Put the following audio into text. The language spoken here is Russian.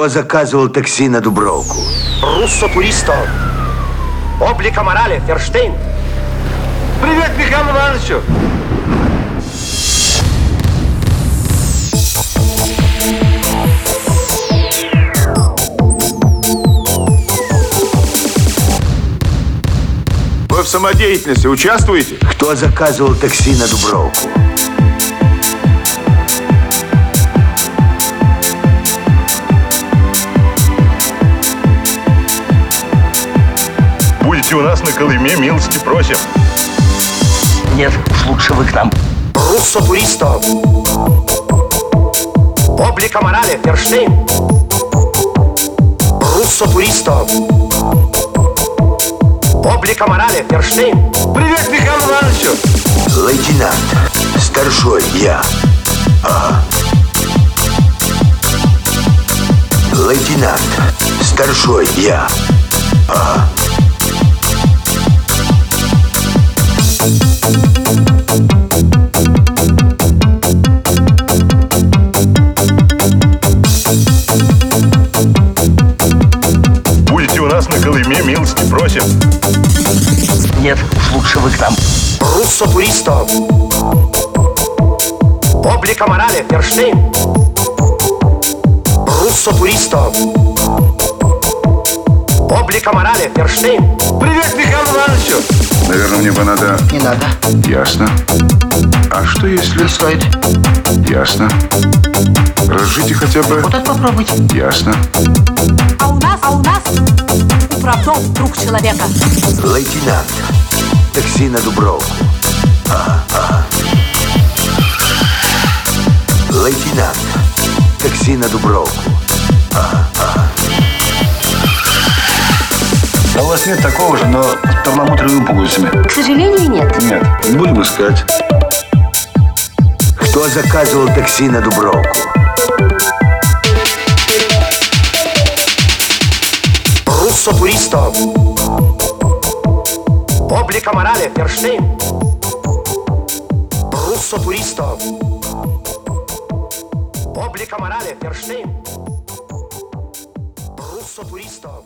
Кто заказывал такси на Дубровку? Руссо Туристо. Облика морали, Ферштейн. Привет, Михаил Ивановичу! Вы в самодеятельности участвуете? Кто заказывал такси на Дубровку? Нас на Колыме, милости просим. Нет, уж лучше вы к нам. Руссо Туристо. Облика морали, Ферштейн. Руссо Туристо. Облика морали, Ферштейн. Привет, Михаил Ивановичу! Лейтенант. Старшой я. Ага. Лейтенант. Старшой я. Ага. Просим. Нет, уж лучше вы к нам. Руссо Туристо. Облика морали, Ферштейн. Руссо Туристо. Облика морали, Ферштейн. Привет, Михаил Ивановичу! Наверное, мне бы надо... Не надо. Ясно. А что если... стоит. Ясно. Разжите хотя бы... Вот это попробуйте. Ясно. А у нас, а у нас управдом друг человека. Лейтенант. Такси на Дубровку. Ага, ага. Лейтенант. Такси на Дубровку. А у вас нет такого же, но с перламутровыми пуговицами? К сожалению, нет. Нет. Будем искать. Кто заказывал такси на Дубровку? soturistov. Oblika morale, Perštein. Russo turistov. Oblika morale, Perštein. Russo turistov.